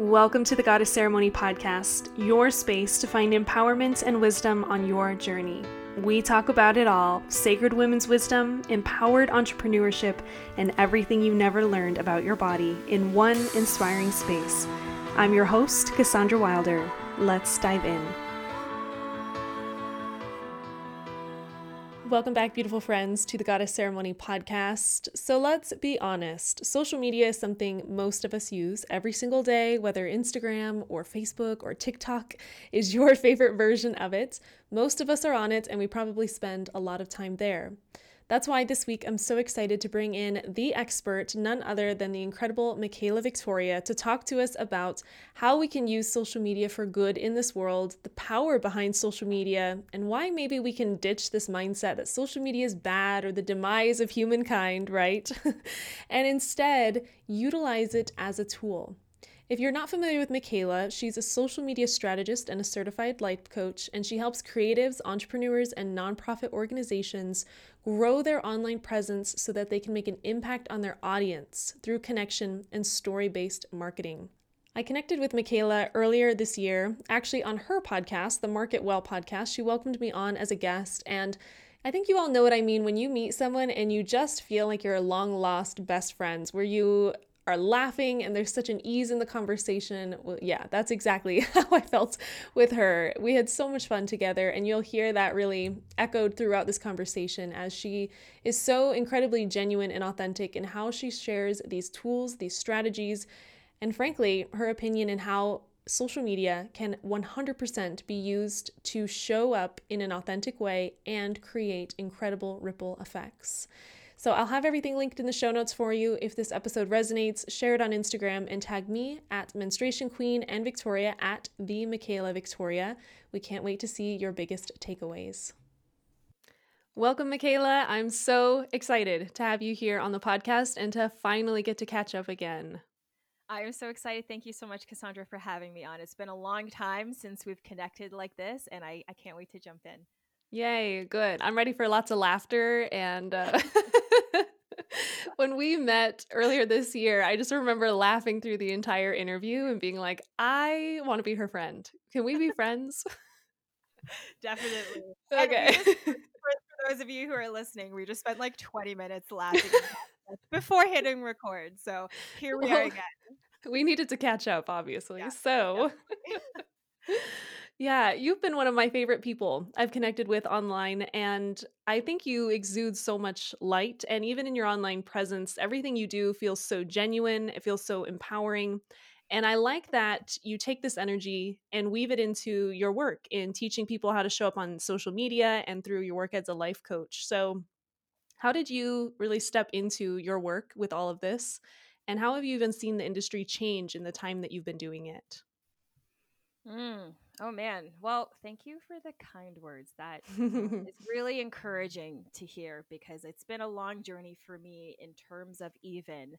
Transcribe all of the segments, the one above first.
Welcome to the Goddess Ceremony podcast, your space to find empowerment and wisdom on your journey. We talk about it all sacred women's wisdom, empowered entrepreneurship, and everything you never learned about your body in one inspiring space. I'm your host, Cassandra Wilder. Let's dive in. Welcome back, beautiful friends, to the Goddess Ceremony podcast. So let's be honest social media is something most of us use every single day, whether Instagram or Facebook or TikTok is your favorite version of it. Most of us are on it, and we probably spend a lot of time there. That's why this week I'm so excited to bring in the expert, none other than the incredible Michaela Victoria, to talk to us about how we can use social media for good in this world, the power behind social media, and why maybe we can ditch this mindset that social media is bad or the demise of humankind, right? and instead utilize it as a tool. If you're not familiar with Michaela, she's a social media strategist and a certified life coach, and she helps creatives, entrepreneurs, and nonprofit organizations grow their online presence so that they can make an impact on their audience through connection and story based marketing. I connected with Michaela earlier this year, actually on her podcast, the Market Well podcast. She welcomed me on as a guest, and I think you all know what I mean when you meet someone and you just feel like you're long lost best friends, where you are laughing and there's such an ease in the conversation. Well, yeah, that's exactly how I felt with her. We had so much fun together, and you'll hear that really echoed throughout this conversation as she is so incredibly genuine and authentic in how she shares these tools, these strategies, and frankly, her opinion in how social media can 100% be used to show up in an authentic way and create incredible ripple effects. So I'll have everything linked in the show notes for you. If this episode resonates, share it on Instagram and tag me at Menstruation Queen and Victoria at the Michaela Victoria. We can't wait to see your biggest takeaways. Welcome, Michaela. I'm so excited to have you here on the podcast and to finally get to catch up again. I am so excited. Thank you so much, Cassandra, for having me on. It's been a long time since we've connected like this, and I, I can't wait to jump in. Yay, good. I'm ready for lots of laughter and uh, when we met earlier this year, I just remember laughing through the entire interview and being like, I want to be her friend. Can we be friends? Definitely. Okay. Just, for, for those of you who are listening, we just spent like 20 minutes laughing before hitting record. So here we are again. We needed to catch up, obviously. Yeah, so. Yeah, you've been one of my favorite people I've connected with online, and I think you exude so much light. And even in your online presence, everything you do feels so genuine, it feels so empowering. And I like that you take this energy and weave it into your work in teaching people how to show up on social media and through your work as a life coach. So, how did you really step into your work with all of this? And how have you even seen the industry change in the time that you've been doing it? Mm, Oh man. Well, thank you for the kind words. That is really encouraging to hear because it's been a long journey for me in terms of even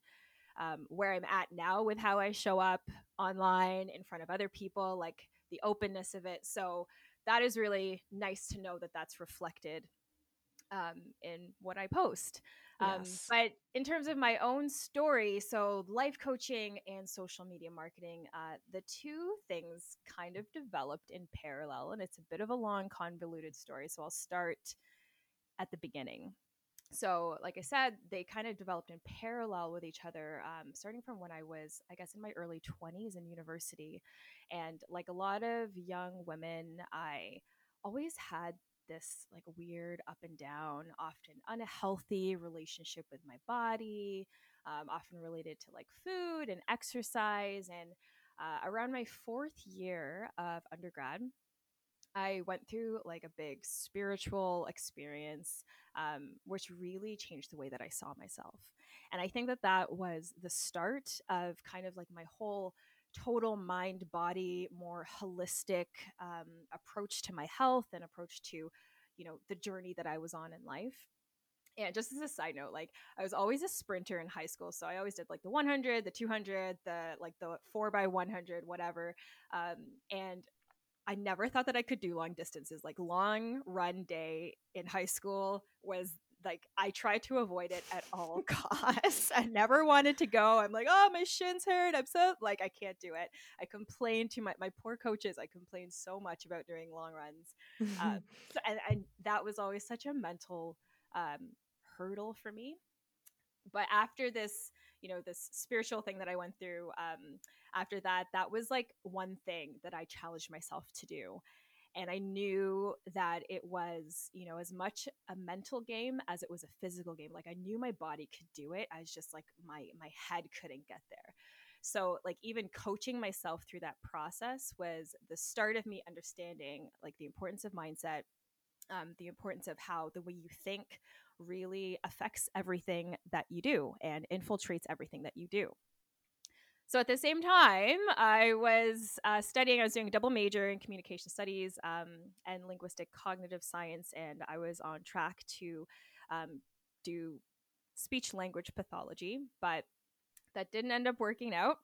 um, where I'm at now with how I show up online in front of other people, like the openness of it. So that is really nice to know that that's reflected um, in what I post. Um, yes. But in terms of my own story, so life coaching and social media marketing, uh, the two things kind of developed in parallel, and it's a bit of a long, convoluted story. So I'll start at the beginning. So, like I said, they kind of developed in parallel with each other, um, starting from when I was, I guess, in my early 20s in university. And like a lot of young women, I always had this like weird up and down, often unhealthy relationship with my body, um, often related to like food and exercise. And uh, around my fourth year of undergrad, I went through like a big spiritual experience, um, which really changed the way that I saw myself. And I think that that was the start of kind of like my whole total mind body more holistic um, approach to my health and approach to you know the journey that i was on in life. And just as a side note like i was always a sprinter in high school so i always did like the 100 the 200 the like the 4 by 100 whatever um, and i never thought that i could do long distances. Like long run day in high school was like I try to avoid it at all costs. I never wanted to go. I'm like, oh, my shins hurt. I'm so like I can't do it. I complain to my my poor coaches. I complain so much about doing long runs, uh, so, and, and that was always such a mental um, hurdle for me. But after this, you know, this spiritual thing that I went through, um, after that, that was like one thing that I challenged myself to do and i knew that it was you know as much a mental game as it was a physical game like i knew my body could do it i was just like my my head couldn't get there. So like even coaching myself through that process was the start of me understanding like the importance of mindset um, the importance of how the way you think really affects everything that you do and infiltrates everything that you do so at the same time, I was uh, studying, I was doing a double major in communication studies um, and linguistic cognitive science, and I was on track to um, do speech language pathology, but that didn't end up working out.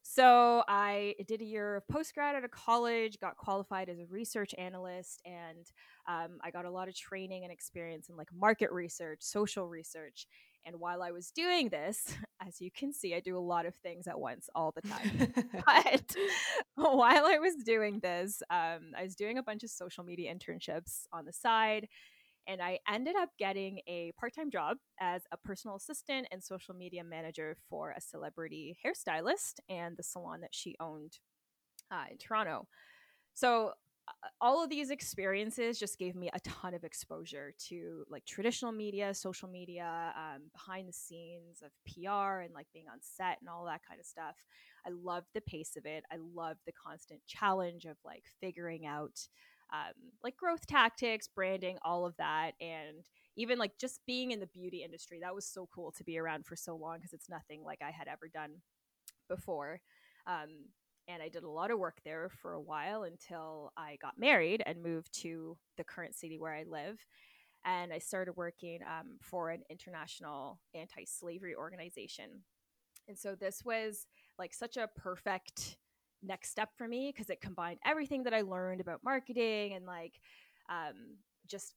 So I did a year of postgrad at a college, got qualified as a research analyst, and um, I got a lot of training and experience in like market research, social research, and while I was doing this, as you can see, I do a lot of things at once all the time. but while I was doing this, um, I was doing a bunch of social media internships on the side. And I ended up getting a part time job as a personal assistant and social media manager for a celebrity hairstylist and the salon that she owned uh, in Toronto. So all of these experiences just gave me a ton of exposure to like traditional media, social media, um, behind the scenes of PR and like being on set and all that kind of stuff. I loved the pace of it. I loved the constant challenge of like figuring out um, like growth tactics, branding, all of that. And even like just being in the beauty industry, that was so cool to be around for so long because it's nothing like I had ever done before. Um, and I did a lot of work there for a while until I got married and moved to the current city where I live. And I started working um, for an international anti slavery organization. And so this was like such a perfect next step for me because it combined everything that I learned about marketing and like um, just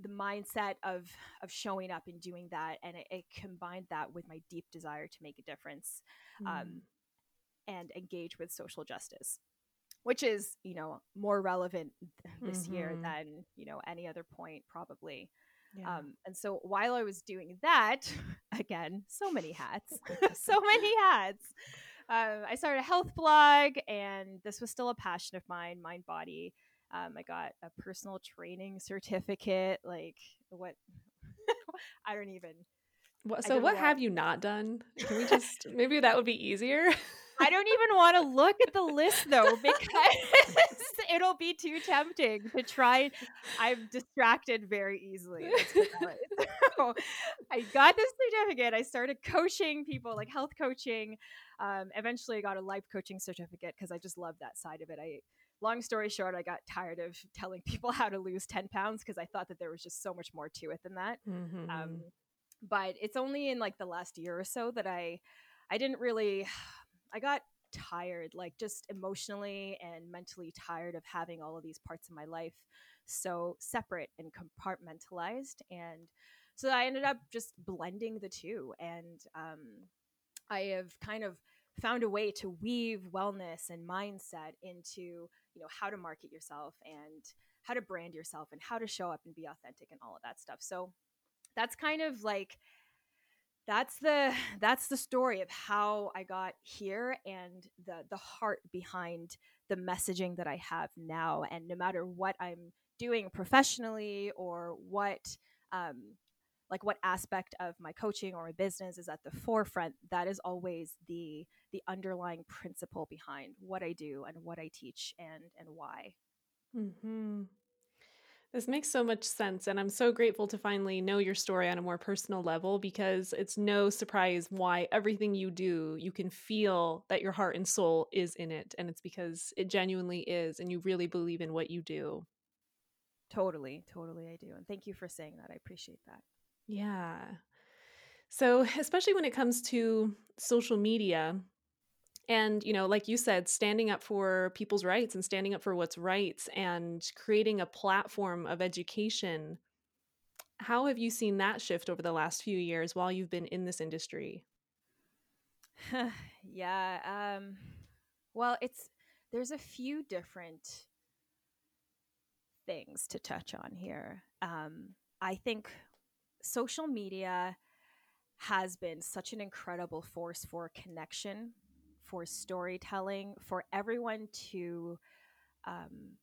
the mindset of of showing up and doing that and it, it combined that with my deep desire to make a difference mm. um, and engage with social justice which is you know more relevant this mm-hmm. year than you know any other point probably. Yeah. um, and so while i was doing that again so many hats so many hats. Um, i started a health blog and this was still a passion of mine mind body. Um, i got a personal training certificate like what i don't even what, so what have you not done? Can we just maybe that would be easier I don't even want to look at the list though because it'll be too tempting to try. I'm distracted very easily. so I got this certificate. I started coaching people, like health coaching. Um, eventually, I got a life coaching certificate because I just love that side of it. I long story short, I got tired of telling people how to lose 10 pounds because I thought that there was just so much more to it than that. Mm-hmm. Um, but it's only in like the last year or so that I I didn't really I got tired, like just emotionally and mentally tired of having all of these parts of my life so separate and compartmentalized. And so I ended up just blending the two. And um, I have kind of found a way to weave wellness and mindset into, you know, how to market yourself and how to brand yourself and how to show up and be authentic and all of that stuff. So that's kind of like that's the that's the story of how I got here and the the heart behind the messaging that I have now. And no matter what I'm doing professionally or what um, like what aspect of my coaching or my business is at the forefront, that is always the the underlying principle behind what I do and what I teach and and why. Mm-hmm. This makes so much sense. And I'm so grateful to finally know your story on a more personal level because it's no surprise why everything you do, you can feel that your heart and soul is in it. And it's because it genuinely is. And you really believe in what you do. Totally. Totally. I do. And thank you for saying that. I appreciate that. Yeah. So, especially when it comes to social media, and you know like you said standing up for people's rights and standing up for what's right and creating a platform of education how have you seen that shift over the last few years while you've been in this industry? yeah. Um, well, it's there's a few different things to touch on here. Um, I think social media has been such an incredible force for connection, for storytelling, for everyone to um,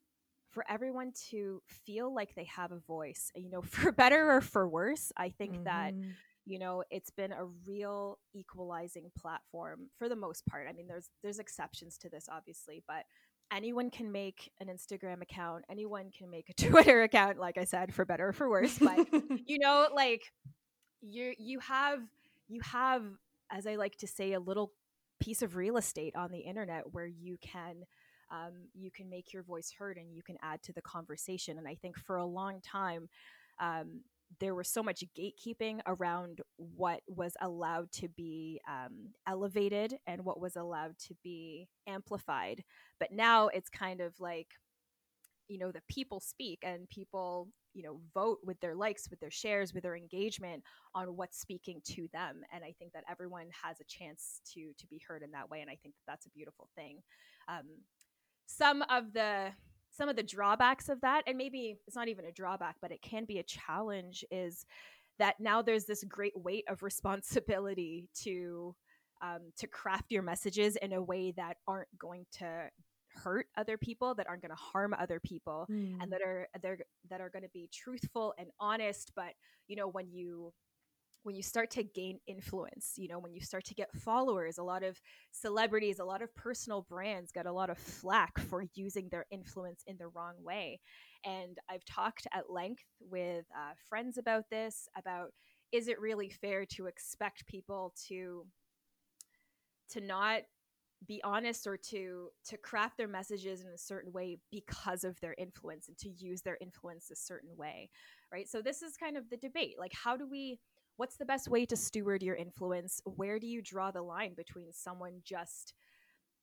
for everyone to feel like they have a voice. You know, for better or for worse, I think mm-hmm. that you know it's been a real equalizing platform for the most part. I mean, there's there's exceptions to this, obviously, but anyone can make an Instagram account, anyone can make a Twitter account, like I said, for better or for worse. But you know, like you you have you have, as I like to say, a little piece of real estate on the internet where you can um, you can make your voice heard and you can add to the conversation. And I think for a long time, um, there was so much gatekeeping around what was allowed to be um, elevated and what was allowed to be amplified. But now it's kind of like, you know, the people speak and people, you know, vote with their likes, with their shares, with their engagement on what's speaking to them. And I think that everyone has a chance to to be heard in that way. And I think that that's a beautiful thing. Um, some of the some of the drawbacks of that and maybe it's not even a drawback but it can be a challenge is that now there's this great weight of responsibility to um, to craft your messages in a way that aren't going to hurt other people that aren't going to harm other people mm. and that are they're that are going to be truthful and honest but you know when you when you start to gain influence, you know, when you start to get followers, a lot of celebrities, a lot of personal brands get a lot of flack for using their influence in the wrong way. And I've talked at length with uh, friends about this about is it really fair to expect people to to not be honest or to to craft their messages in a certain way because of their influence and to use their influence a certain way right so this is kind of the debate like how do we what's the best way to steward your influence where do you draw the line between someone just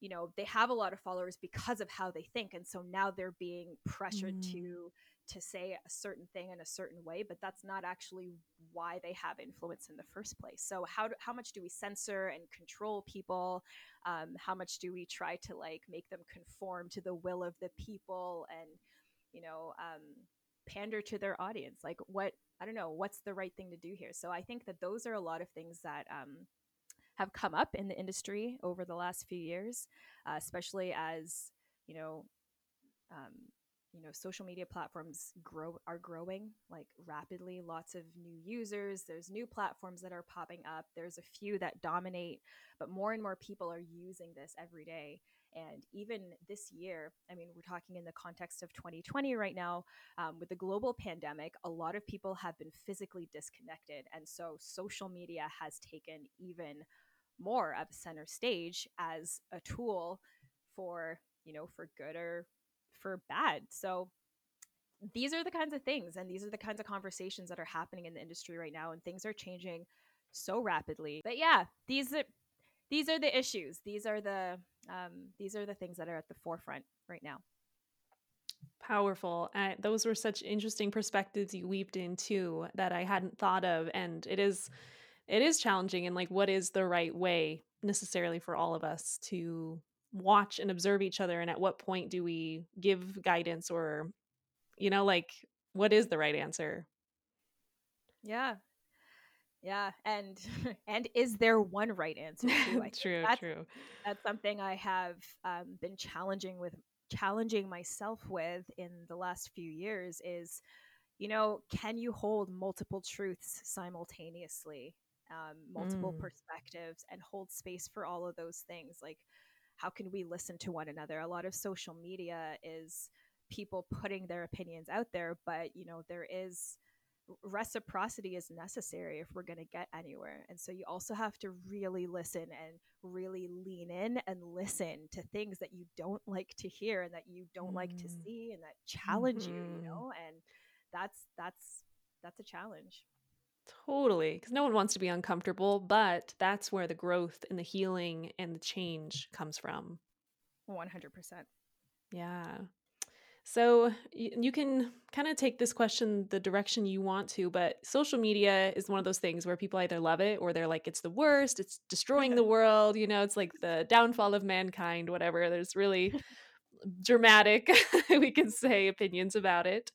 you know they have a lot of followers because of how they think and so now they're being pressured mm. to to say a certain thing in a certain way but that's not actually why they have influence in the first place. So how do, how much do we censor and control people? Um, how much do we try to like make them conform to the will of the people and you know um, pander to their audience? Like what i don't know what's the right thing to do here? So i think that those are a lot of things that um, have come up in the industry over the last few years uh, especially as you know um, you know social media platforms grow are growing like rapidly lots of new users there's new platforms that are popping up there's a few that dominate but more and more people are using this every day and even this year, I mean, we're talking in the context of 2020 right now, um, with the global pandemic, a lot of people have been physically disconnected. And so social media has taken even more of center stage as a tool for, you know, for good or for bad. So these are the kinds of things and these are the kinds of conversations that are happening in the industry right now and things are changing so rapidly. But yeah, these are these are the issues. These are the um, these are the things that are at the forefront right now. Powerful. Uh, those were such interesting perspectives you weaved into that I hadn't thought of, and it is it is challenging. And like, what is the right way necessarily for all of us to watch and observe each other, and at what point do we give guidance or, you know, like what is the right answer? Yeah, yeah, and and is there one right answer? Too? true, that's, true. That's something I have um, been challenging with challenging myself with in the last few years. Is you know, can you hold multiple truths simultaneously, um, multiple mm. perspectives, and hold space for all of those things? Like, how can we listen to one another? A lot of social media is people putting their opinions out there, but you know, there is reciprocity is necessary if we're going to get anywhere. And so you also have to really listen and really lean in and listen to things that you don't like to hear and that you don't mm. like to mm. see and that challenge mm-hmm. you, you mm-hmm. know? And that's that's that's a challenge. Totally, because no one wants to be uncomfortable, but that's where the growth and the healing and the change comes from. 100%. Yeah. So you can kind of take this question the direction you want to, but social media is one of those things where people either love it or they're like, it's the worst, it's destroying the world, you know, it's like the downfall of mankind, whatever. There's really dramatic, we can say, opinions about it.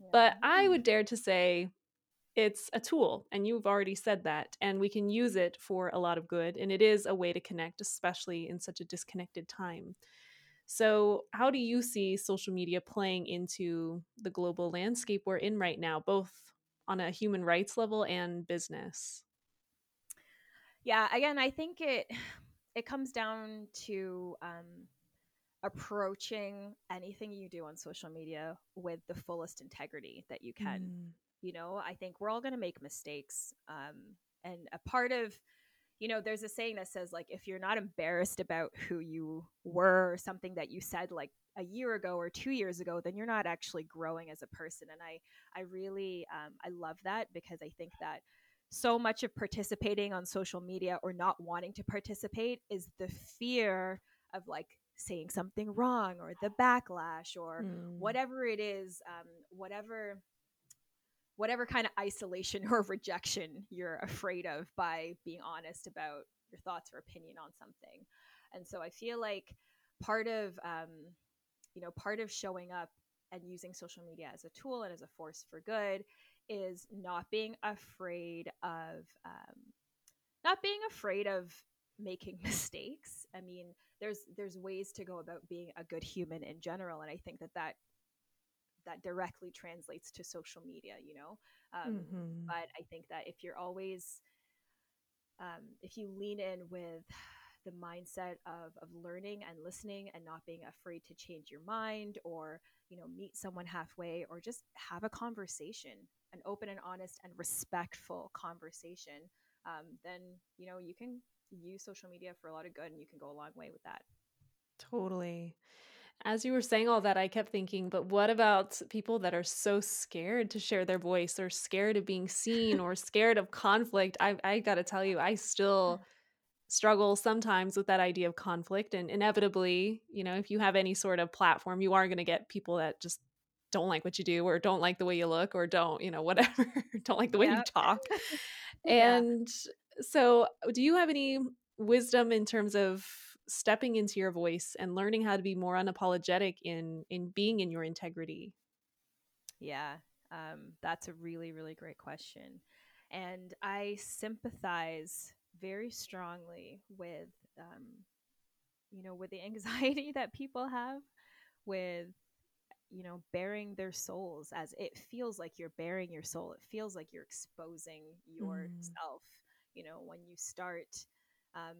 Yeah. But I would dare to say it's a tool, and you've already said that, and we can use it for a lot of good, and it is a way to connect, especially in such a disconnected time. So, how do you see social media playing into the global landscape we're in right now, both on a human rights level and business? Yeah, again, I think it it comes down to um, approaching anything you do on social media with the fullest integrity that you can. Mm. You know, I think we're all going to make mistakes, um, and a part of you know, there's a saying that says like if you're not embarrassed about who you were or something that you said like a year ago or two years ago, then you're not actually growing as a person. And I, I really, um, I love that because I think that so much of participating on social media or not wanting to participate is the fear of like saying something wrong or the backlash or mm. whatever it is, um, whatever whatever kind of isolation or rejection you're afraid of by being honest about your thoughts or opinion on something. And so I feel like part of, um, you know, part of showing up and using social media as a tool and as a force for good is not being afraid of, um, not being afraid of making mistakes. I mean, there's there's ways to go about being a good human in general, and I think that that that directly translates to social media you know? Um, mm-hmm. but i think that if you're always um, if you lean in with the mindset of, of learning and listening and not being afraid to change your mind or you know meet someone halfway or just have a conversation an open and honest and respectful conversation um, then you know you can use social media for a lot of good and you can go a long way with that. Totally as you were saying all that, I kept thinking, but what about people that are so scared to share their voice or scared of being seen or scared of conflict? I, I got to tell you, I still struggle sometimes with that idea of conflict. And inevitably, you know, if you have any sort of platform, you are going to get people that just don't like what you do or don't like the way you look or don't, you know, whatever, don't like the way you talk. yeah. And so, do you have any wisdom in terms of stepping into your voice and learning how to be more unapologetic in in being in your integrity yeah um, that's a really really great question and i sympathize very strongly with um, you know with the anxiety that people have with you know baring their souls as it feels like you're baring your soul it feels like you're exposing yourself mm. you know when you start um,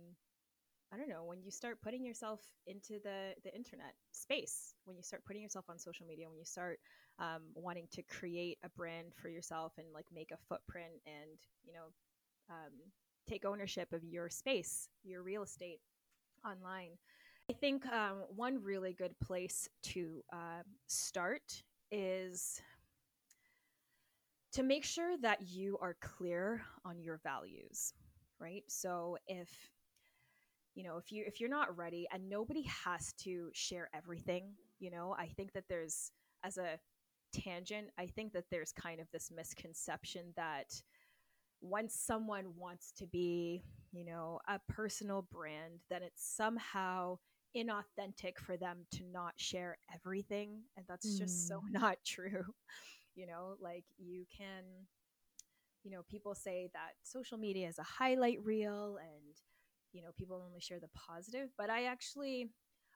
I don't know, when you start putting yourself into the the internet space, when you start putting yourself on social media, when you start um, wanting to create a brand for yourself and like make a footprint and you know um, take ownership of your space, your real estate online. I think um, one really good place to uh, start is to make sure that you are clear on your values, right? So if you know if you if you're not ready and nobody has to share everything you know i think that there's as a tangent i think that there's kind of this misconception that once someone wants to be you know a personal brand then it's somehow inauthentic for them to not share everything and that's mm. just so mm. not true you know like you can you know people say that social media is a highlight reel and you know people only share the positive but i actually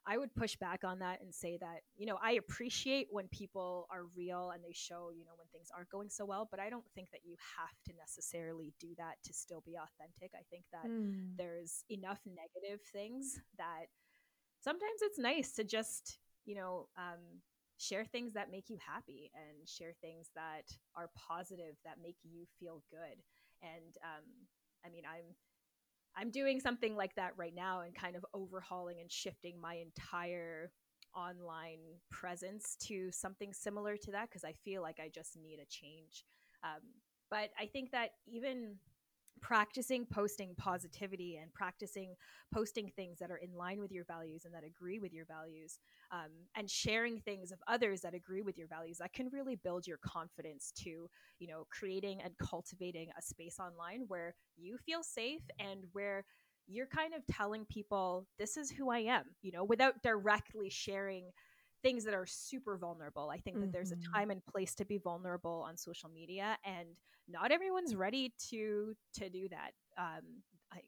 i would push back on that and say that you know i appreciate when people are real and they show you know when things aren't going so well but i don't think that you have to necessarily do that to still be authentic i think that mm. there's enough negative things that sometimes it's nice to just you know um, share things that make you happy and share things that are positive that make you feel good and um, i mean i'm I'm doing something like that right now and kind of overhauling and shifting my entire online presence to something similar to that because I feel like I just need a change. Um, but I think that even practicing posting positivity and practicing posting things that are in line with your values and that agree with your values um, and sharing things of others that agree with your values that can really build your confidence to you know creating and cultivating a space online where you feel safe and where you're kind of telling people this is who i am you know without directly sharing things that are super vulnerable. I think that there's a mm-hmm. time and place to be vulnerable on social media, and not everyone's ready to to do that. Um, I,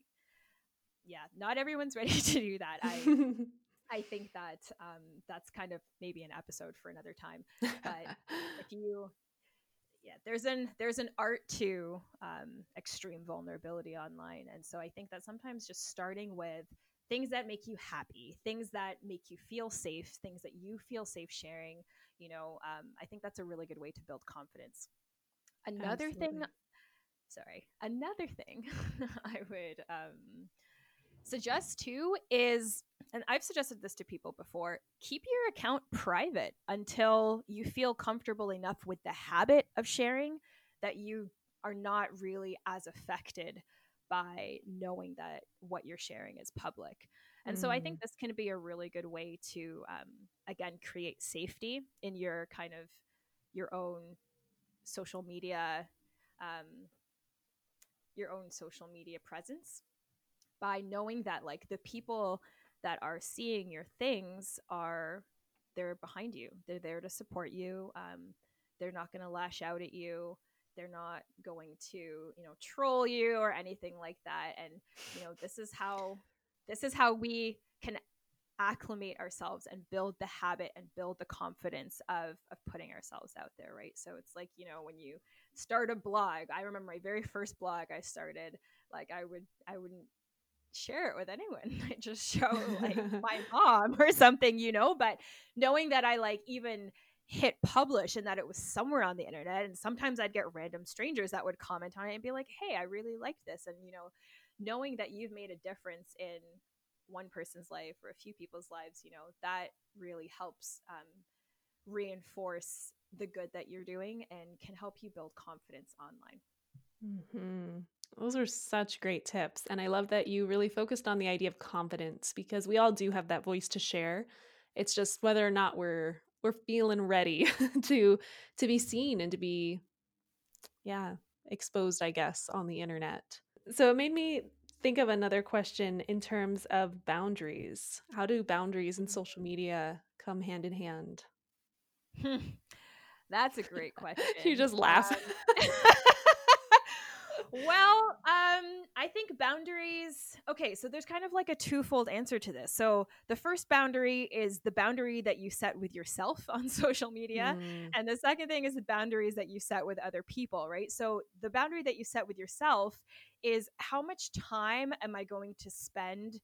yeah, not everyone's ready to do that. I. I think that um, that's kind of maybe an episode for another time. But if you, yeah, there's an there's an art to um, extreme vulnerability online, and so I think that sometimes just starting with things that make you happy, things that make you feel safe, things that you feel safe sharing. You know, um, I think that's a really good way to build confidence. Another Absolutely. thing, sorry, another thing I would um, suggest too is, and I've suggested this to people before, keep your account private until you feel comfortable enough with the habit of sharing that you are not really as affected by knowing that what you're sharing is public. And mm. so I think mm. this can be a really good way to, um, again, create safety in your kind of your own social media, um, your own social media presence by knowing that like the people that are seeing your things are they're behind you. They're there to support you. Um, they're not going to lash out at you. They're not going to you know troll you or anything like that. And you know this is how this is how we can acclimate ourselves and build the habit and build the confidence of of putting ourselves out there right? So it's like you know when you start a blog i remember my very first blog i started like i would i wouldn't share it with anyone. I just show like my mom or something you know? But knowing that i like even hit publish and that it was somewhere on the internet and sometimes i'd get random strangers that would comment on it and be like hey i really like this. And you know knowing that you've made a difference in one person's life or a few people's lives you know that really helps um, reinforce the good that you're doing and can help you build confidence online mm-hmm. Those are such great tips. And I love that you really focused on the idea of confidence because we all do have that voice to share. It's just whether or not we're we're feeling ready to to be seen and to be yeah exposed i guess on the internet so it made me think of another question in terms of boundaries. How do boundaries and social media come hand in hand? That's a great question. you just laugh. Um, well, um, I think boundaries. Okay, so there's kind of like a twofold answer to this. So the first boundary is the boundary that you set with yourself on social media, mm. and the second thing is the boundaries that you set with other people, right? So the boundary that you set with yourself is how much time am I going to spend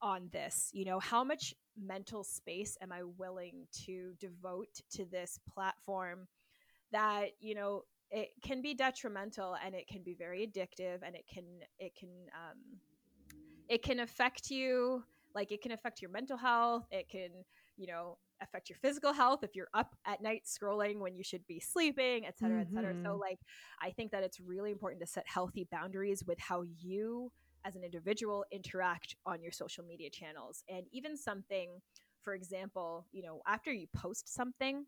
on this? You know, how much mental space am I willing to devote to this platform? that you know it can be detrimental and it can be very addictive and it can it can um, it can affect you like it can affect your mental health it can you know affect your physical health if you're up at night scrolling when you should be sleeping et cetera et cetera mm-hmm. so like i think that it's really important to set healthy boundaries with how you as an individual interact on your social media channels and even something for example you know after you post something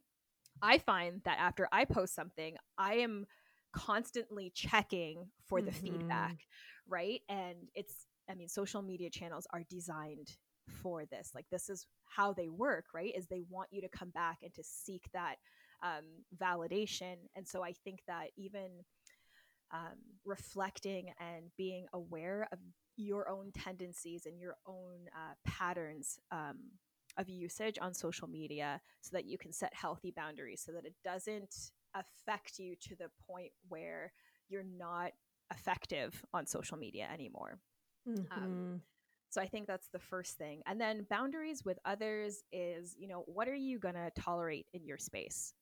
I find that after I post something, I am constantly checking for the mm-hmm. feedback, right? And it's, I mean, social media channels are designed for this. Like, this is how they work, right? Is they want you to come back and to seek that um, validation. And so I think that even um, reflecting and being aware of your own tendencies and your own uh, patterns um, of usage on social media so that you can set healthy boundaries so that it doesn't affect you to the point where you're not effective on social media anymore. Um, mm-hmm. Um, so I think that's the first thing. And then boundaries with others is, you know, what are you going to tolerate in your space?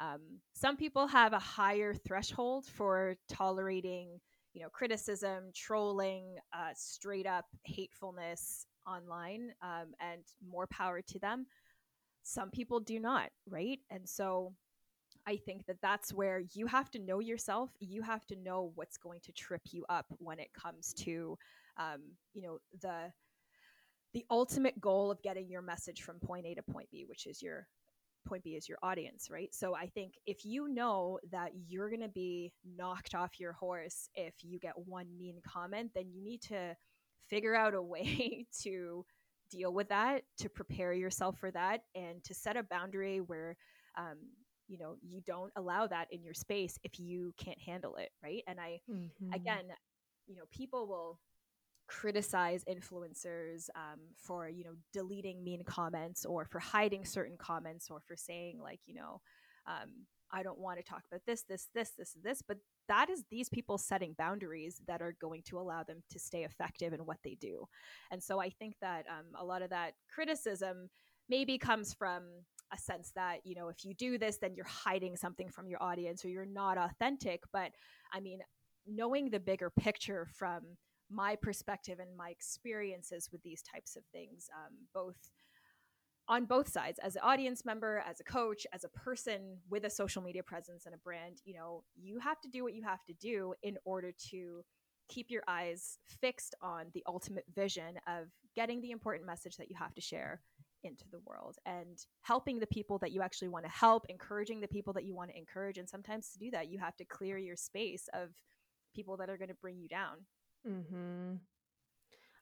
Um, some people have a higher threshold for tolerating, you know, criticism, trolling, uh, straight up hatefulness, online um, and more power to them some people do not right and so I think that that's where you have to know yourself. You have to know what's going to trip you up when it comes to, um, you know, the the ultimate goal of getting your message from point A to point B, which is your point B is your audience, right? So I think if you know that you're going to be knocked off your horse if you get one mean comment, then you need to figure out a way to deal with that, to prepare yourself for that, and to set a boundary where um, you know you don't allow that in your space if you can't handle it right and i mm-hmm. again you know people will criticize influencers um, for you know deleting mean comments or for hiding certain comments or for saying like you know um, i don't want to talk about this this this this this but that is these people setting boundaries that are going to allow them to stay effective in what they do. And so i think that um, a lot of that criticism maybe comes from a sense that you know if you do this then you're hiding something from your audience or you're not authentic. But i mean knowing the bigger picture from my perspective and my experiences with these types of things um, both on both sides as an audience member as a coach as a person with a social media presence and a brand you know you have to do what you have to do in order to keep your eyes fixed on the ultimate vision of getting the important message that you have to share into the world and helping the people that you actually want to help, encouraging the people that you want to encourage. And sometimes to do that, you have to clear your space of people that are going to bring you down. Mm-hmm.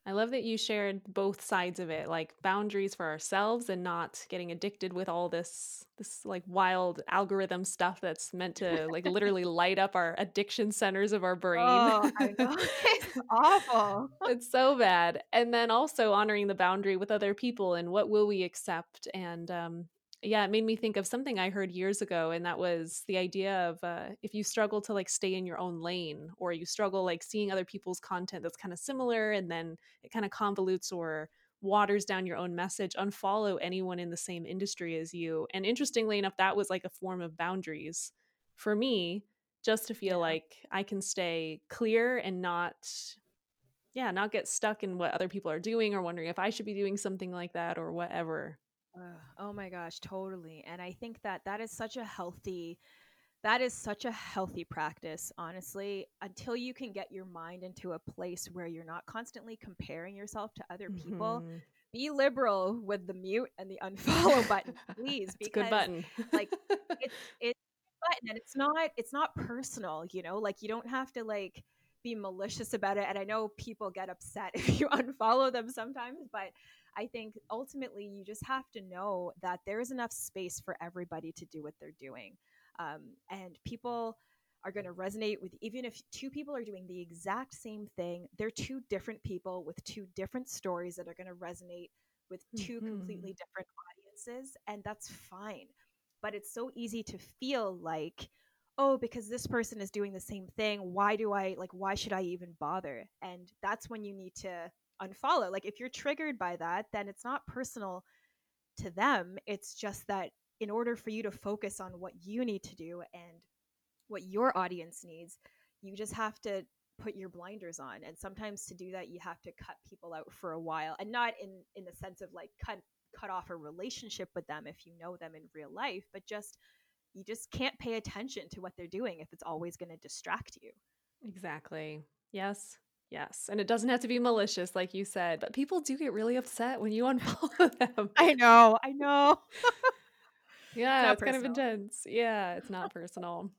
I love that you shared both sides of it, like boundaries for ourselves and not getting addicted with all this this like wild algorithm stuff that's meant to like literally light up our addiction centers of our brain. Oh, I know. It's awful. it's so bad. And then also honoring the boundary with other people and what will we accept and um yeah, it made me think of something I heard years ago, and that was the idea of uh, if you struggle to like stay in your own lane, or you struggle like seeing other people's content that's kind of similar, and then it kind of convolutes or waters down your own message, unfollow anyone in the same industry as you. And interestingly enough, that was like a form of boundaries for me, just to feel yeah. like I can stay clear and not yeah, not get stuck in what other people are doing or wondering if I should be doing something like that or whatever. Oh my gosh, totally. And I think that that is such a healthy that is such a healthy practice, honestly, until you can get your mind into a place where you're not constantly comparing yourself to other people. Mm-hmm. Be liberal with the mute and the unfollow button, please. Because good button. like it's it's button and it's not it's not personal, you know, like you don't have to like be malicious about it. And I know people get upset if you unfollow them sometimes, but I think ultimately you just have to know that there is enough space for everybody to do what they're doing. Um, and people are going to resonate with, even if two people are doing the exact same thing, they're two different people with two different stories that are going to resonate with 2 mm-hmm. completely different audiences. And that's fine. But it's so easy to feel like, oh, because this person is doing the same thing, why do I, like, why should I even bother? And that's when you need to unfollow. Like if you're triggered by that, then it's not personal to them. It's just that in order for you to focus on what you need to do and what your audience needs, you just have to put your blinders on. And sometimes to do that, you have to cut people out for a while and not in, in the sense of like cut, cut off a relationship with them if you know them in real life, but just you just can't pay attention to what they're doing if it's always going to distract you. Exactly. Yes. Yes. And it doesn't have to be malicious, like you said, but people do get really upset when you unfollow them. I know. I know. yeah, it's, it's kind of intense. Yeah, it's not personal.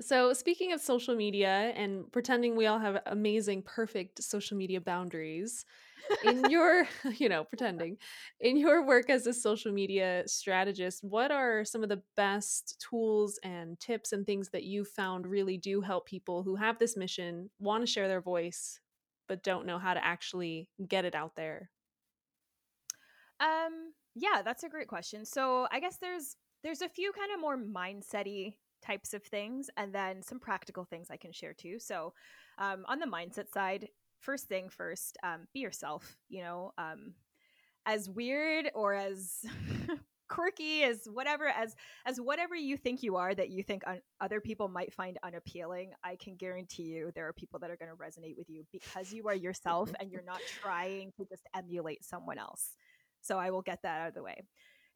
So, speaking of social media and pretending we all have amazing, perfect social media boundaries, in your, you know, pretending, in your work as a social media strategist, what are some of the best tools and tips and things that you found really do help people who have this mission, want to share their voice, but don't know how to actually get it out there? Um, yeah, that's a great question. So, I guess there's there's a few kind of more mindsety types of things and then some practical things I can share too. So, um, on the mindset side, first thing first, um, be yourself. You know, um, as weird or as quirky as whatever as as whatever you think you are that you think un- other people might find unappealing i can guarantee you there are people that are going to resonate with you because you are yourself and you're not trying to just emulate someone else so i will get that out of the way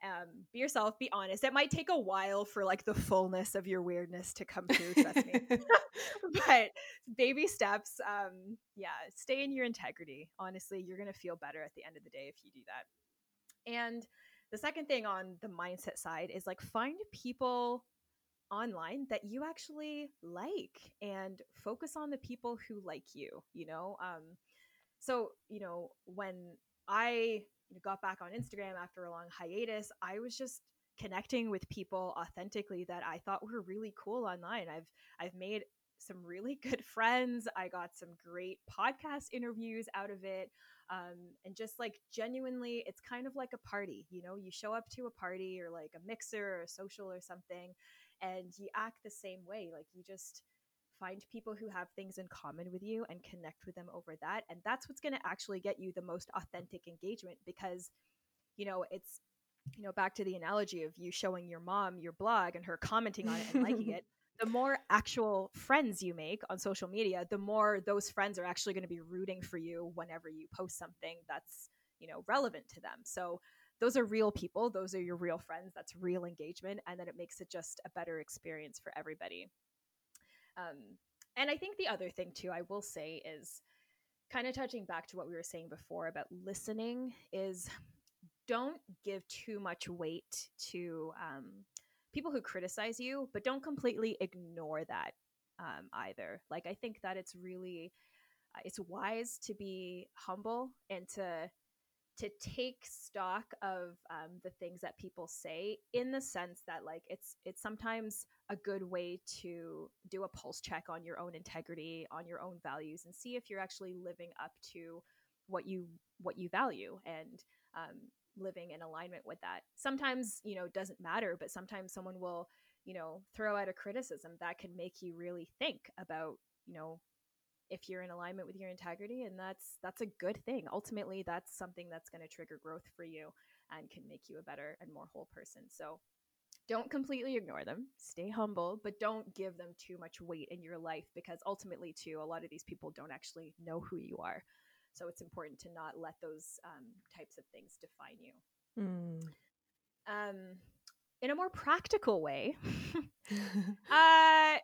um, be yourself be honest. It might take a while for like the fullness of your weirdness to come through trust me. But baby steps um, yeah stay in your integrity. Honestly you're gonna feel better at the end of the day if you do that. And the second thing on the mindset side is like find people online that you actually like and focus on the people who like you you know? Um so you know when i got back on instagram after a long hiatus i was just connecting with people authentically that i thought were really cool online. I've i've made some really good friends. I got some great podcast interviews out of it. Um, and just like genuinely it's kind of like a party you know? You show up to a party or like a mixer or a social or something and you act the same way. Like you just find people who have things in common with you and connect with them over that and that's what's going to actually get you the most authentic engagement because you know it's you know back to the analogy of you showing your mom your blog and her commenting on it and liking it the more actual friends you make on social media the more those friends are actually going to be rooting for you whenever you post something that's you know relevant to them. So those are real people those are your real friends that's real engagement and then it makes it just a better experience for everybody um, and i think the other thing too i will say is kind of touching back to what we were saying before about listening is don't give too much weight to um, people who criticize you but don't completely ignore that um, either. Like i think that it's really uh, it's wise to be humble and to to take stock of um, the things that people say in the sense that like it's it's sometimes a good way to do a pulse check on your own integrity on your own values and see if you're actually living up to what you what you value and um, living in alignment with that. Sometimes you know it doesn't matter but sometimes someone will you know throw out a criticism that can make you really think about you know if you're in alignment with your integrity and that's that's a good thing. Ultimately that's something that's going to trigger growth for you and can make you a better and more whole person. So don't completely ignore them. Stay humble but don't give them too much weight in your life because ultimately too a lot of these people don't actually know who you are. So it's important to not let those um, types of things define you. Mm. um, in a more practical way uh,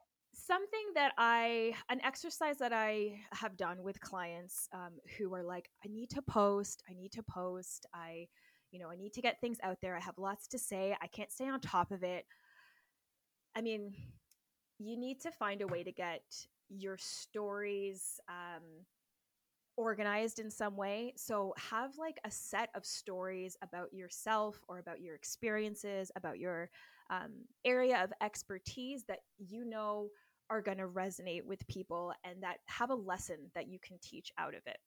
something that I, an exercise that I have done with clients um, who are like, I need to post, I need to post, I, you know, I need to get things out there. I have lots to say. I can't stay on top of it. I mean, you need to find a way to get your stories um, organized in some way. So have like a set of stories about yourself or about your experiences, about your um, area of expertise that you know are going to resonate with people and that have a lesson that you can teach out of it.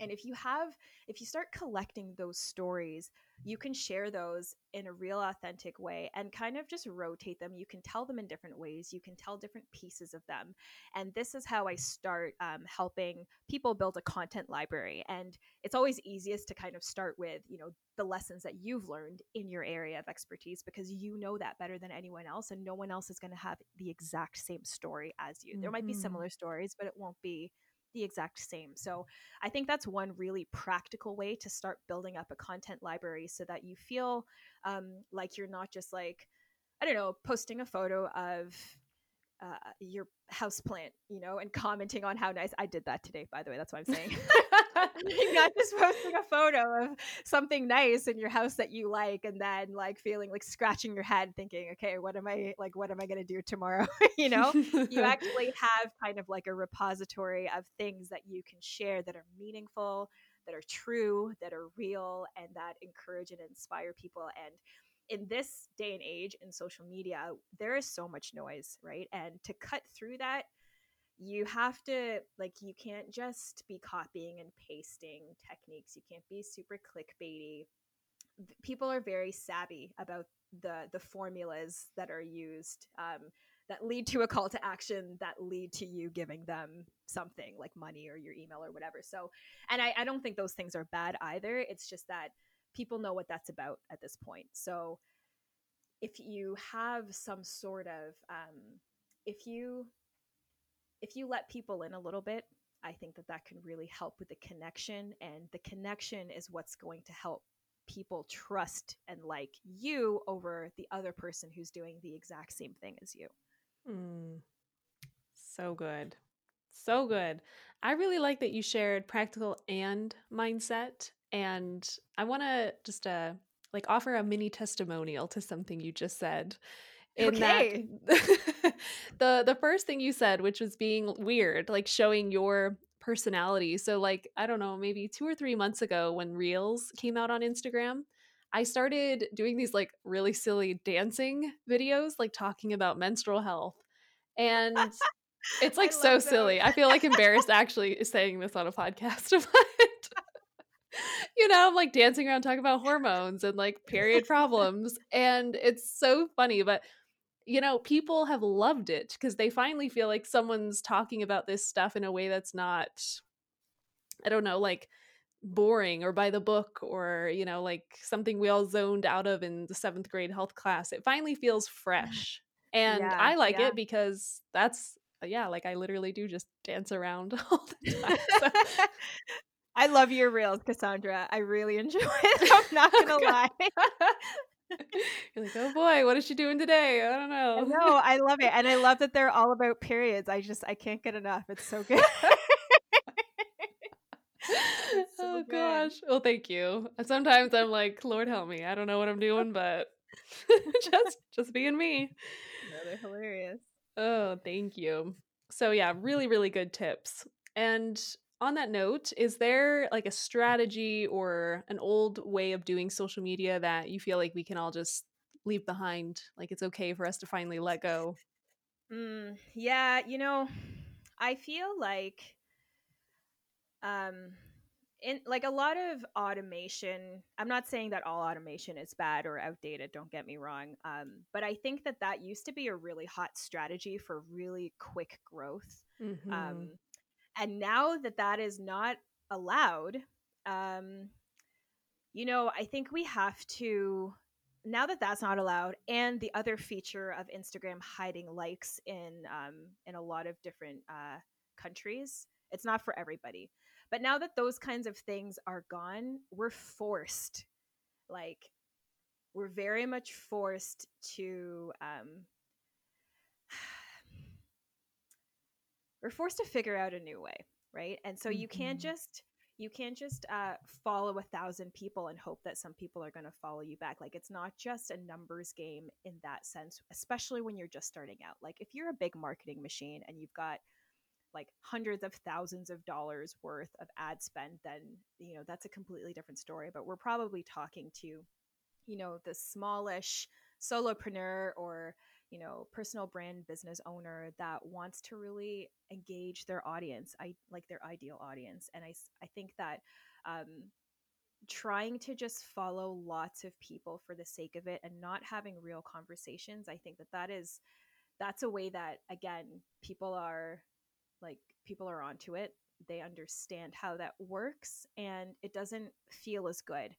And if you have, if you start collecting those stories, you can share those in a real authentic way and kind of just rotate them. You can tell them in different ways, you can tell different pieces of them. And this is how I start um, helping people build a content library. And it's always easiest to kind of start with, you know, the lessons that you've learned in your area of expertise because you know that better than anyone else. And no one else is going to have the exact same story as you. Mm-hmm. There might be mm-hmm. similar stories, but it won't be the exact same. So I think that's one really practical way to start building up a content library so that you feel um, like you're not just like, I don't know, posting a photo of uh, your house plant, you know, and commenting on how nice. I did that today, by the way. That's what I'm saying. not just posting a photo of something nice in your house that you like, and then like feeling like scratching your head, thinking, okay, what am I like? What am I going to do tomorrow? you know, you actually have kind of like a repository of things that you can share that are meaningful, that are true, that are real, and that encourage and inspire people. And in this day and age in social media, there is so much noise, right? And to cut through that, you have to like you can't just be copying and pasting techniques. You can't be super clickbaity. People are very savvy about the the formulas that are used um, that lead to a call to action that lead to you giving them something like money or your email or whatever. So, and I, I don't think those things are bad either. It's just that people know what that's about at this point. So if you have some sort of um, if you if you let people in a little bit, I think that that can really help with the connection, and the connection is what's going to help people trust and like you over the other person who's doing the exact same thing as you. Mm. So good. So good. I really like that you shared practical and mindset. And I want to just uh, like offer a mini testimonial to something you just said. In okay. That, the the first thing you said, which was being weird, like showing your personality. So like I don't know, maybe 2 or 3 months ago when Reels came out on Instagram, I started doing these like really silly dancing videos like talking about menstrual health. And it's like so silly. I feel like embarrassed actually saying this on a podcast, but you know, I'm like dancing around talking about hormones and like period problems. And it's so funny, but you know, people have loved it because they finally feel like someone's talking about this stuff in a way that's not, I don't know, like boring or by the book or, you know, like something we all zoned out of in the seventh grade health class. It finally feels fresh. And yeah, I like yeah. it because that's, yeah, like I literally do just dance around all the time. So. I love your reels, Cassandra. I really enjoy it. I'm not oh, gonna oh, lie. You're like, oh boy, what is she doing today? I don't know. No, I love it, and I love that they're all about periods. I just I can't get enough. It's so good. so oh good. gosh. Well, thank you. Sometimes I'm like, Lord help me. I don't know what I'm doing, but just just being me. No, they're hilarious. Oh, thank you. So yeah, really, really good tips. And on that note, is there like a strategy or an old way of doing social media that you feel like we can all just leave behind? Like it's okay for us to finally let go? Mm, yeah, you know, I feel like um in like a lot of automation i'm not saying that all automation is bad or outdated don't get me wrong um, but i think that that used to be a really hot strategy for really quick growth mm-hmm. um, and now that that is not allowed um, you know i think we have to now that that's not allowed and the other feature of instagram hiding likes in um, in a lot of different uh, countries it's not for everybody but now that those kinds of things are gone we're forced like we're very much forced to um, we're forced to figure out a new way right and so mm-hmm. you can't mm-hmm. just you can't just uh, follow a thousand people and hope that some people are going to follow you back like it's not just a numbers game in that sense especially when you're just starting out like if you're a big marketing machine and you've got like hundreds of thousands of dollars worth of ad spend then you know that's a completely different story but we're probably talking to you know the smallish solopreneur or you know personal brand business owner that wants to really engage their audience i like their ideal audience and i, I think that um, trying to just follow lots of people for the sake of it and not having real conversations i think that that is that's a way that again people are like people are onto it. They understand how that works and it doesn't feel as good.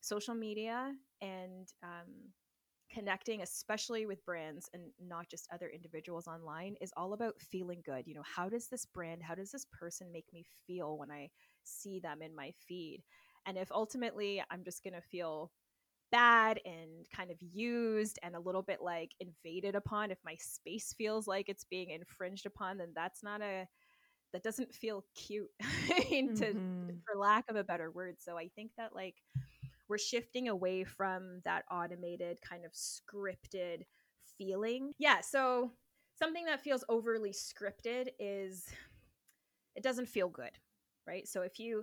Social media and um, connecting especially with brands and not just other individuals online is all about feeling good you know how does this brand how does this person make me feel when i see them in my feed and if ultimately i'm just going to feel bad and kind of used and a little bit like invaded upon if my space feels like it's being infringed upon then that's not a that doesn't feel cute to mm-hmm. for lack of a better word so i think that like we're shifting away from that automated kind of scripted feeling. Yeah, so something that feels overly scripted is it doesn't feel good, right? So if you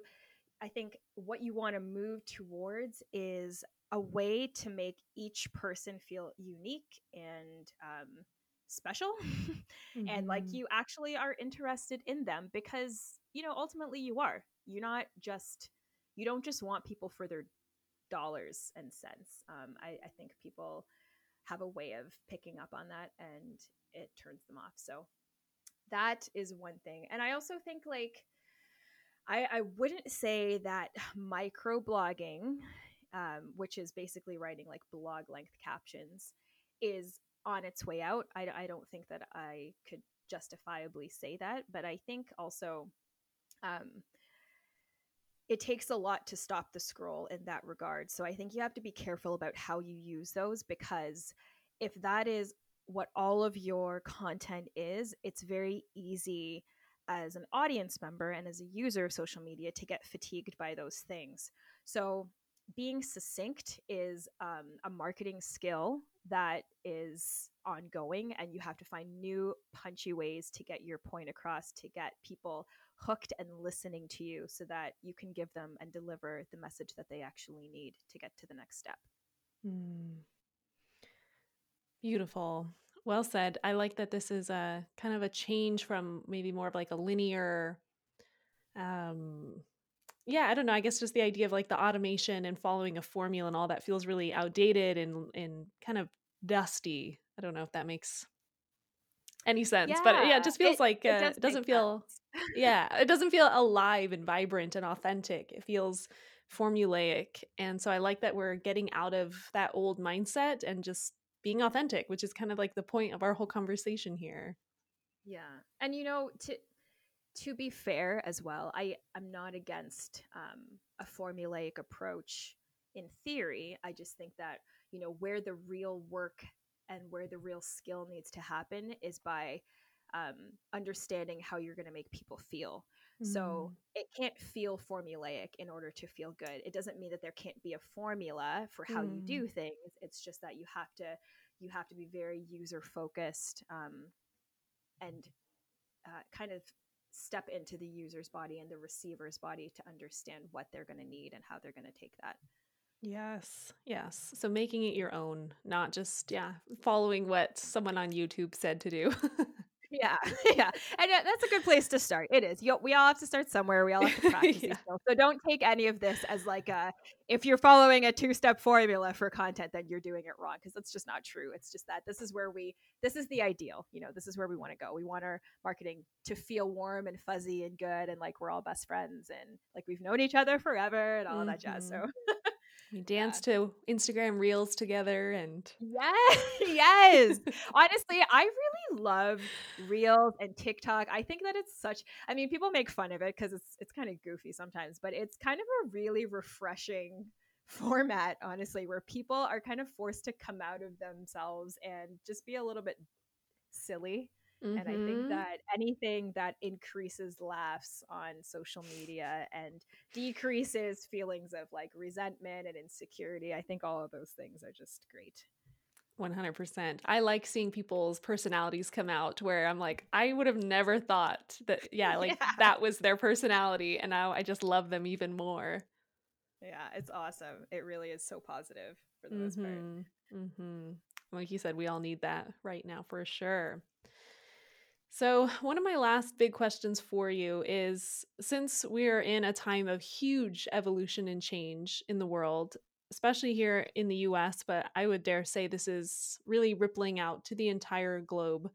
I think what you want to move towards is a way to make each person feel unique and um, special mm-hmm. and like mm-hmm. you actually are interested in them because you know ultimately you are you're not just you don't just want people for their dollars and cents. Um, I, I think people have a way of picking up on that and it turns them off. So that is one thing. And I also think like I, I wouldn't say that micro blogging, um, which is basically writing like blog length captions, is on its way out. I, I don't think that I could justifiably say that, but I think also um, it takes a lot to stop the scroll in that regard. So I think you have to be careful about how you use those because if that is what all of your content is, it's very easy as an audience member and as a user of social media to get fatigued by those things. So being succinct is um, a marketing skill that is ongoing and you have to find new punchy ways to get your point across to get people hooked and listening to you so that you can give them and deliver the message that they actually need to get to the next step. Mm. Beautiful. Well said. I like that this is a kind of a change from maybe more of like a linear um yeah, I don't know. I guess just the idea of like the automation and following a formula and all that feels really outdated and and kind of dusty. I don't know if that makes any sense, yeah, but yeah, it just feels it, like uh, it, does it doesn't feel yeah, it doesn't feel alive and vibrant and authentic. It feels formulaic. And so I like that we're getting out of that old mindset and just being authentic, which is kind of like the point of our whole conversation here. Yeah. And you know, to to be fair as well, I I'm not against um, a formulaic approach in theory. I just think that, you know, where the real work and where the real skill needs to happen is by um, understanding how you're going to make people feel. Mm. So it can't feel formulaic in order to feel good. It doesn't mean that there can't be a formula for how mm. you do things. It's just that you have to you have to be very user focused um, and uh, kind of step into the user's body and the receiver's body to understand what they're going to need and how they're going to take that. Yes. Yes. So making it your own, not just yeah, following what someone on YouTube said to do. Yeah, yeah, and that's a good place to start. It is. You, we all have to start somewhere. We all have to practice yeah. So don't take any of this as like a if you're following a two step formula for content, then you're doing it wrong because that's just not true. It's just that this is where we this is the ideal. You know, this is where we want to go. We want our marketing to feel warm and fuzzy and good, and like we're all best friends and like we've known each other forever and all mm-hmm. that jazz. So. We danced yeah. to Instagram reels together and Yes, yes. Honestly, I really love reels and TikTok. I think that it's such I mean, people make fun of it because it's it's kind of goofy sometimes, but it's kind of a really refreshing format, honestly, where people are kind of forced to come out of themselves and just be a little bit silly Mm-hmm. And I think mm-hmm. that anything that increases laughs on social media and decreases feelings of like resentment and insecurity, I think all of those things are just great. 100%. I like seeing people's personalities come out where I'm like, I would have never thought that, yeah, like yeah. that was their personality. And now I just love them even more. Yeah, it's awesome. It really is so positive for the mm-hmm. most part. Mm-hmm. mm-hmm. Like you said, we all need that right now for sure. So, one of my last big questions for you is since we're in a time of huge evolution and change in the world, especially here in the US, but I would dare say this is really rippling out to the entire globe.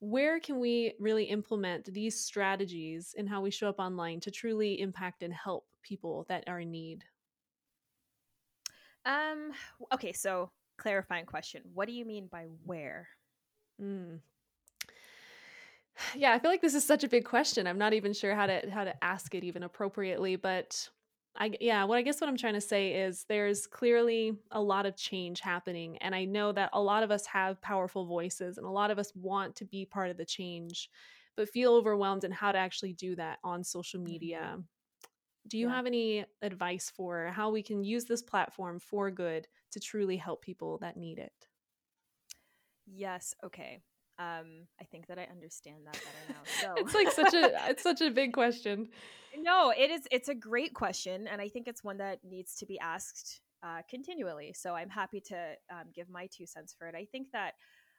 Where can we really implement these strategies in how we show up online to truly impact and help people that are in need? Um okay, so clarifying question. What do you mean by where? Mm, yeah, I feel like this is such a big question. I'm not even sure how to how to ask it even appropriately, but I yeah, what I guess what I'm trying to say is there's clearly a lot of change happening and I know that a lot of us have powerful voices and a lot of us want to be part of the change but feel overwhelmed in how to actually do that on social media. Mm-hmm. Do you yeah. have any advice for how we can use this platform for good to truly help people that need it? Yes, okay. Um, I think that I understand that better now. So it's like such a it's such a big question. No, it is. It's a great question, and I think it's one that needs to be asked uh, continually. So I'm happy to um, give my two cents for it. I think that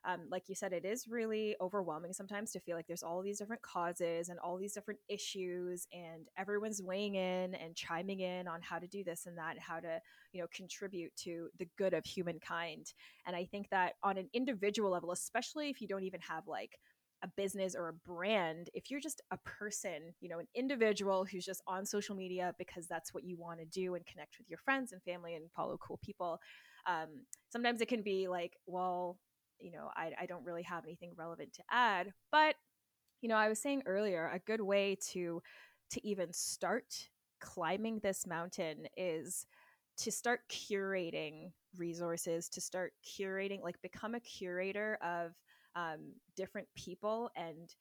um, like you said, it is really overwhelming sometimes to feel like there's all these different causes and all these different issues, and everyone's weighing in and chiming in on how to do this and that, and how to, you know, contribute to the good of humankind. And I think that on an individual level, especially if you don't even have like a business or a brand, if you're just a person, you know, an individual who's just on social media because that's what you want to do and connect with your friends and family and follow cool people, um, sometimes it can be like, well, you know, I, I don't really have anything relevant to add. But, you know, I was saying earlier, a good way to to even start climbing this mountain is to start curating resources, to start curating, like become a curator of um, different people and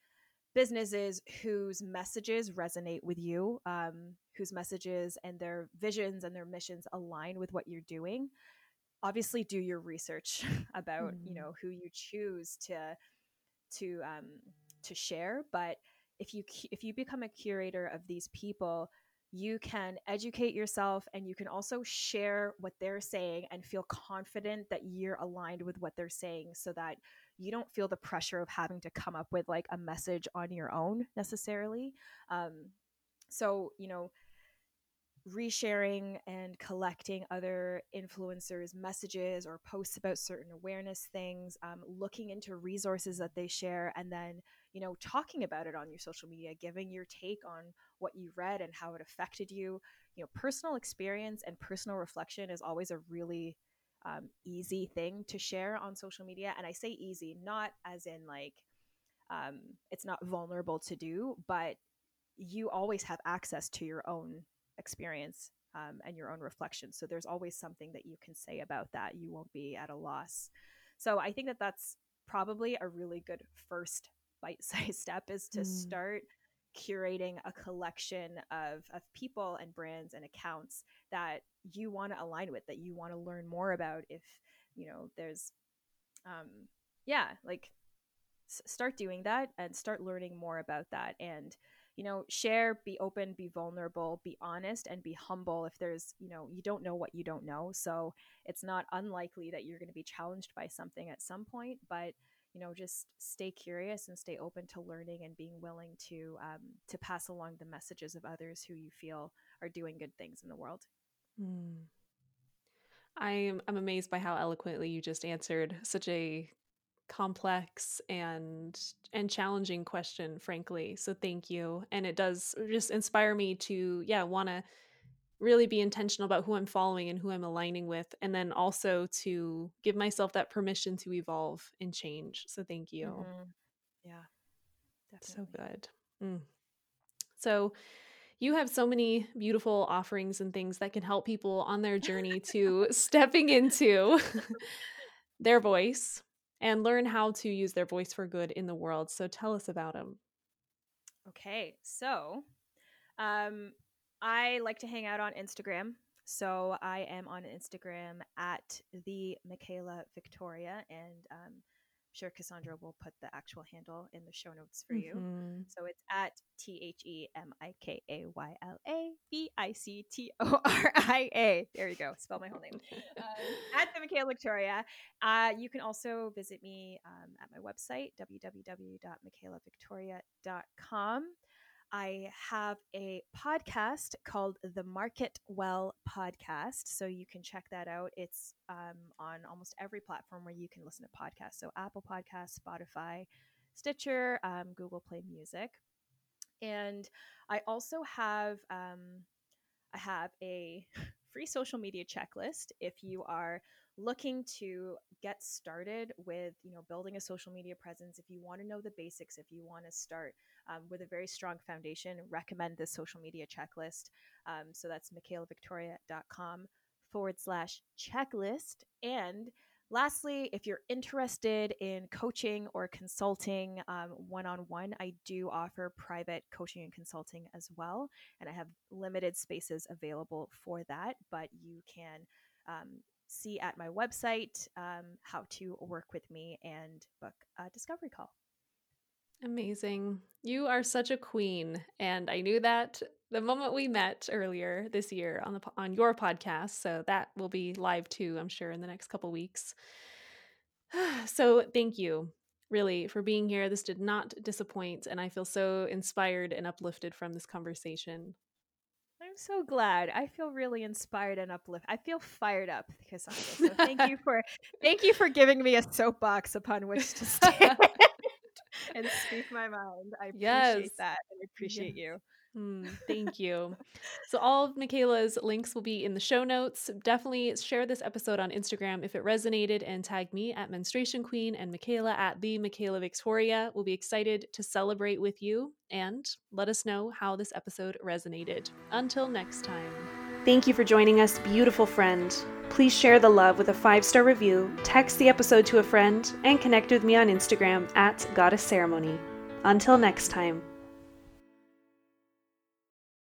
businesses whose messages resonate with you, um, whose messages and their visions and their missions align with what you're doing. Obviously, do your research about mm. you know who you choose to to um, to share. But if you if you become a curator of these people, you can educate yourself and you can also share what they're saying and feel confident that you're aligned with what they're saying so that you don't feel the pressure of having to come up with like a message on your own necessarily um, so you know resharing and collecting other influencers messages or posts about certain awareness things um, looking into resources that they share and then you know talking about it on your social media giving your take on what you read and how it affected you you know personal experience and personal reflection is always a really um, easy thing to share on social media. And I say easy, not as in like um, it's not vulnerable to do, but you always have access to your own experience um, and your own reflection. So there's always something that you can say about that. You won't be at a loss. So I think that that's probably a really good first bite-sized step is to mm. start curating a collection of, of people and brands and accounts that you want to align with that you want to learn more about if you know there's um yeah like s- start doing that and start learning more about that and you know share be open be vulnerable be honest and be humble if there's you know you don't know what you don't know so it's not unlikely that you're going to be challenged by something at some point but you know just stay curious and stay open to learning and being willing to um, to pass along the messages of others who you feel are doing good things in the world mm. i'm i'm amazed by how eloquently you just answered such a complex and and challenging question frankly so thank you and it does just inspire me to yeah want to really be intentional about who I'm following and who I'm aligning with, and then also to give myself that permission to evolve and change. So thank you. Mm-hmm. Yeah, definitely. So good. Mm. So you have so many beautiful offerings and things that can help people on their journey to stepping into their voice and learn how to use their voice for good in the world. So tell us about them. Okay, so um, I like to hang out on Instagram. So I am on Instagram at the Mikayla Victoria, and um, sure Cassandra will put the actual handle in the show notes for you. Mm-hmm. So it's at T H E M I K A Y L A V I C T O R I A. There you go. Spell my whole name. um, at the Mikayla Victoria. Uh, you can also visit me um, at my website, www.mikaylavictoria.com. I have a podcast called the Market Well Podcast. So you can check that out. It's um, on almost every platform where you can listen to podcasts. So Apple Podcasts, Spotify, Stitcher, um, Google Play Music. And I also have um, I have a free social media checklist if you are looking to get started with you know building a social media presence if you want to know the basics if you want to start um, with a very strong foundation recommend this social media checklist um, so that's mikaylavictoria.com forward slash checklist and lastly if you're interested in coaching or consulting um, one-on-one i do offer private coaching and consulting as well and i have limited spaces available for that but you can um, see at my website um, how to work with me and book a discovery call. Amazing. You are such a queen. And I knew that the moment we met earlier this year on the on your podcast. So that will be live too, I'm sure, in the next couple weeks. so thank you really for being here. This did not disappoint. And I feel so inspired and uplifted from this conversation. I'm so glad. I feel really inspired and uplifted. I feel fired up, Cassandra. So thank you for thank you for giving me a soapbox upon which to stand and speak my mind. I appreciate yes. that and I appreciate yes. you. Mm, thank you. so, all of Mikayla's links will be in the show notes. Definitely share this episode on Instagram if it resonated and tag me at Menstruation Queen and Mikayla at the Mikayla Victoria. We'll be excited to celebrate with you and let us know how this episode resonated. Until next time. Thank you for joining us, beautiful friend. Please share the love with a five star review, text the episode to a friend, and connect with me on Instagram at Goddess Ceremony. Until next time.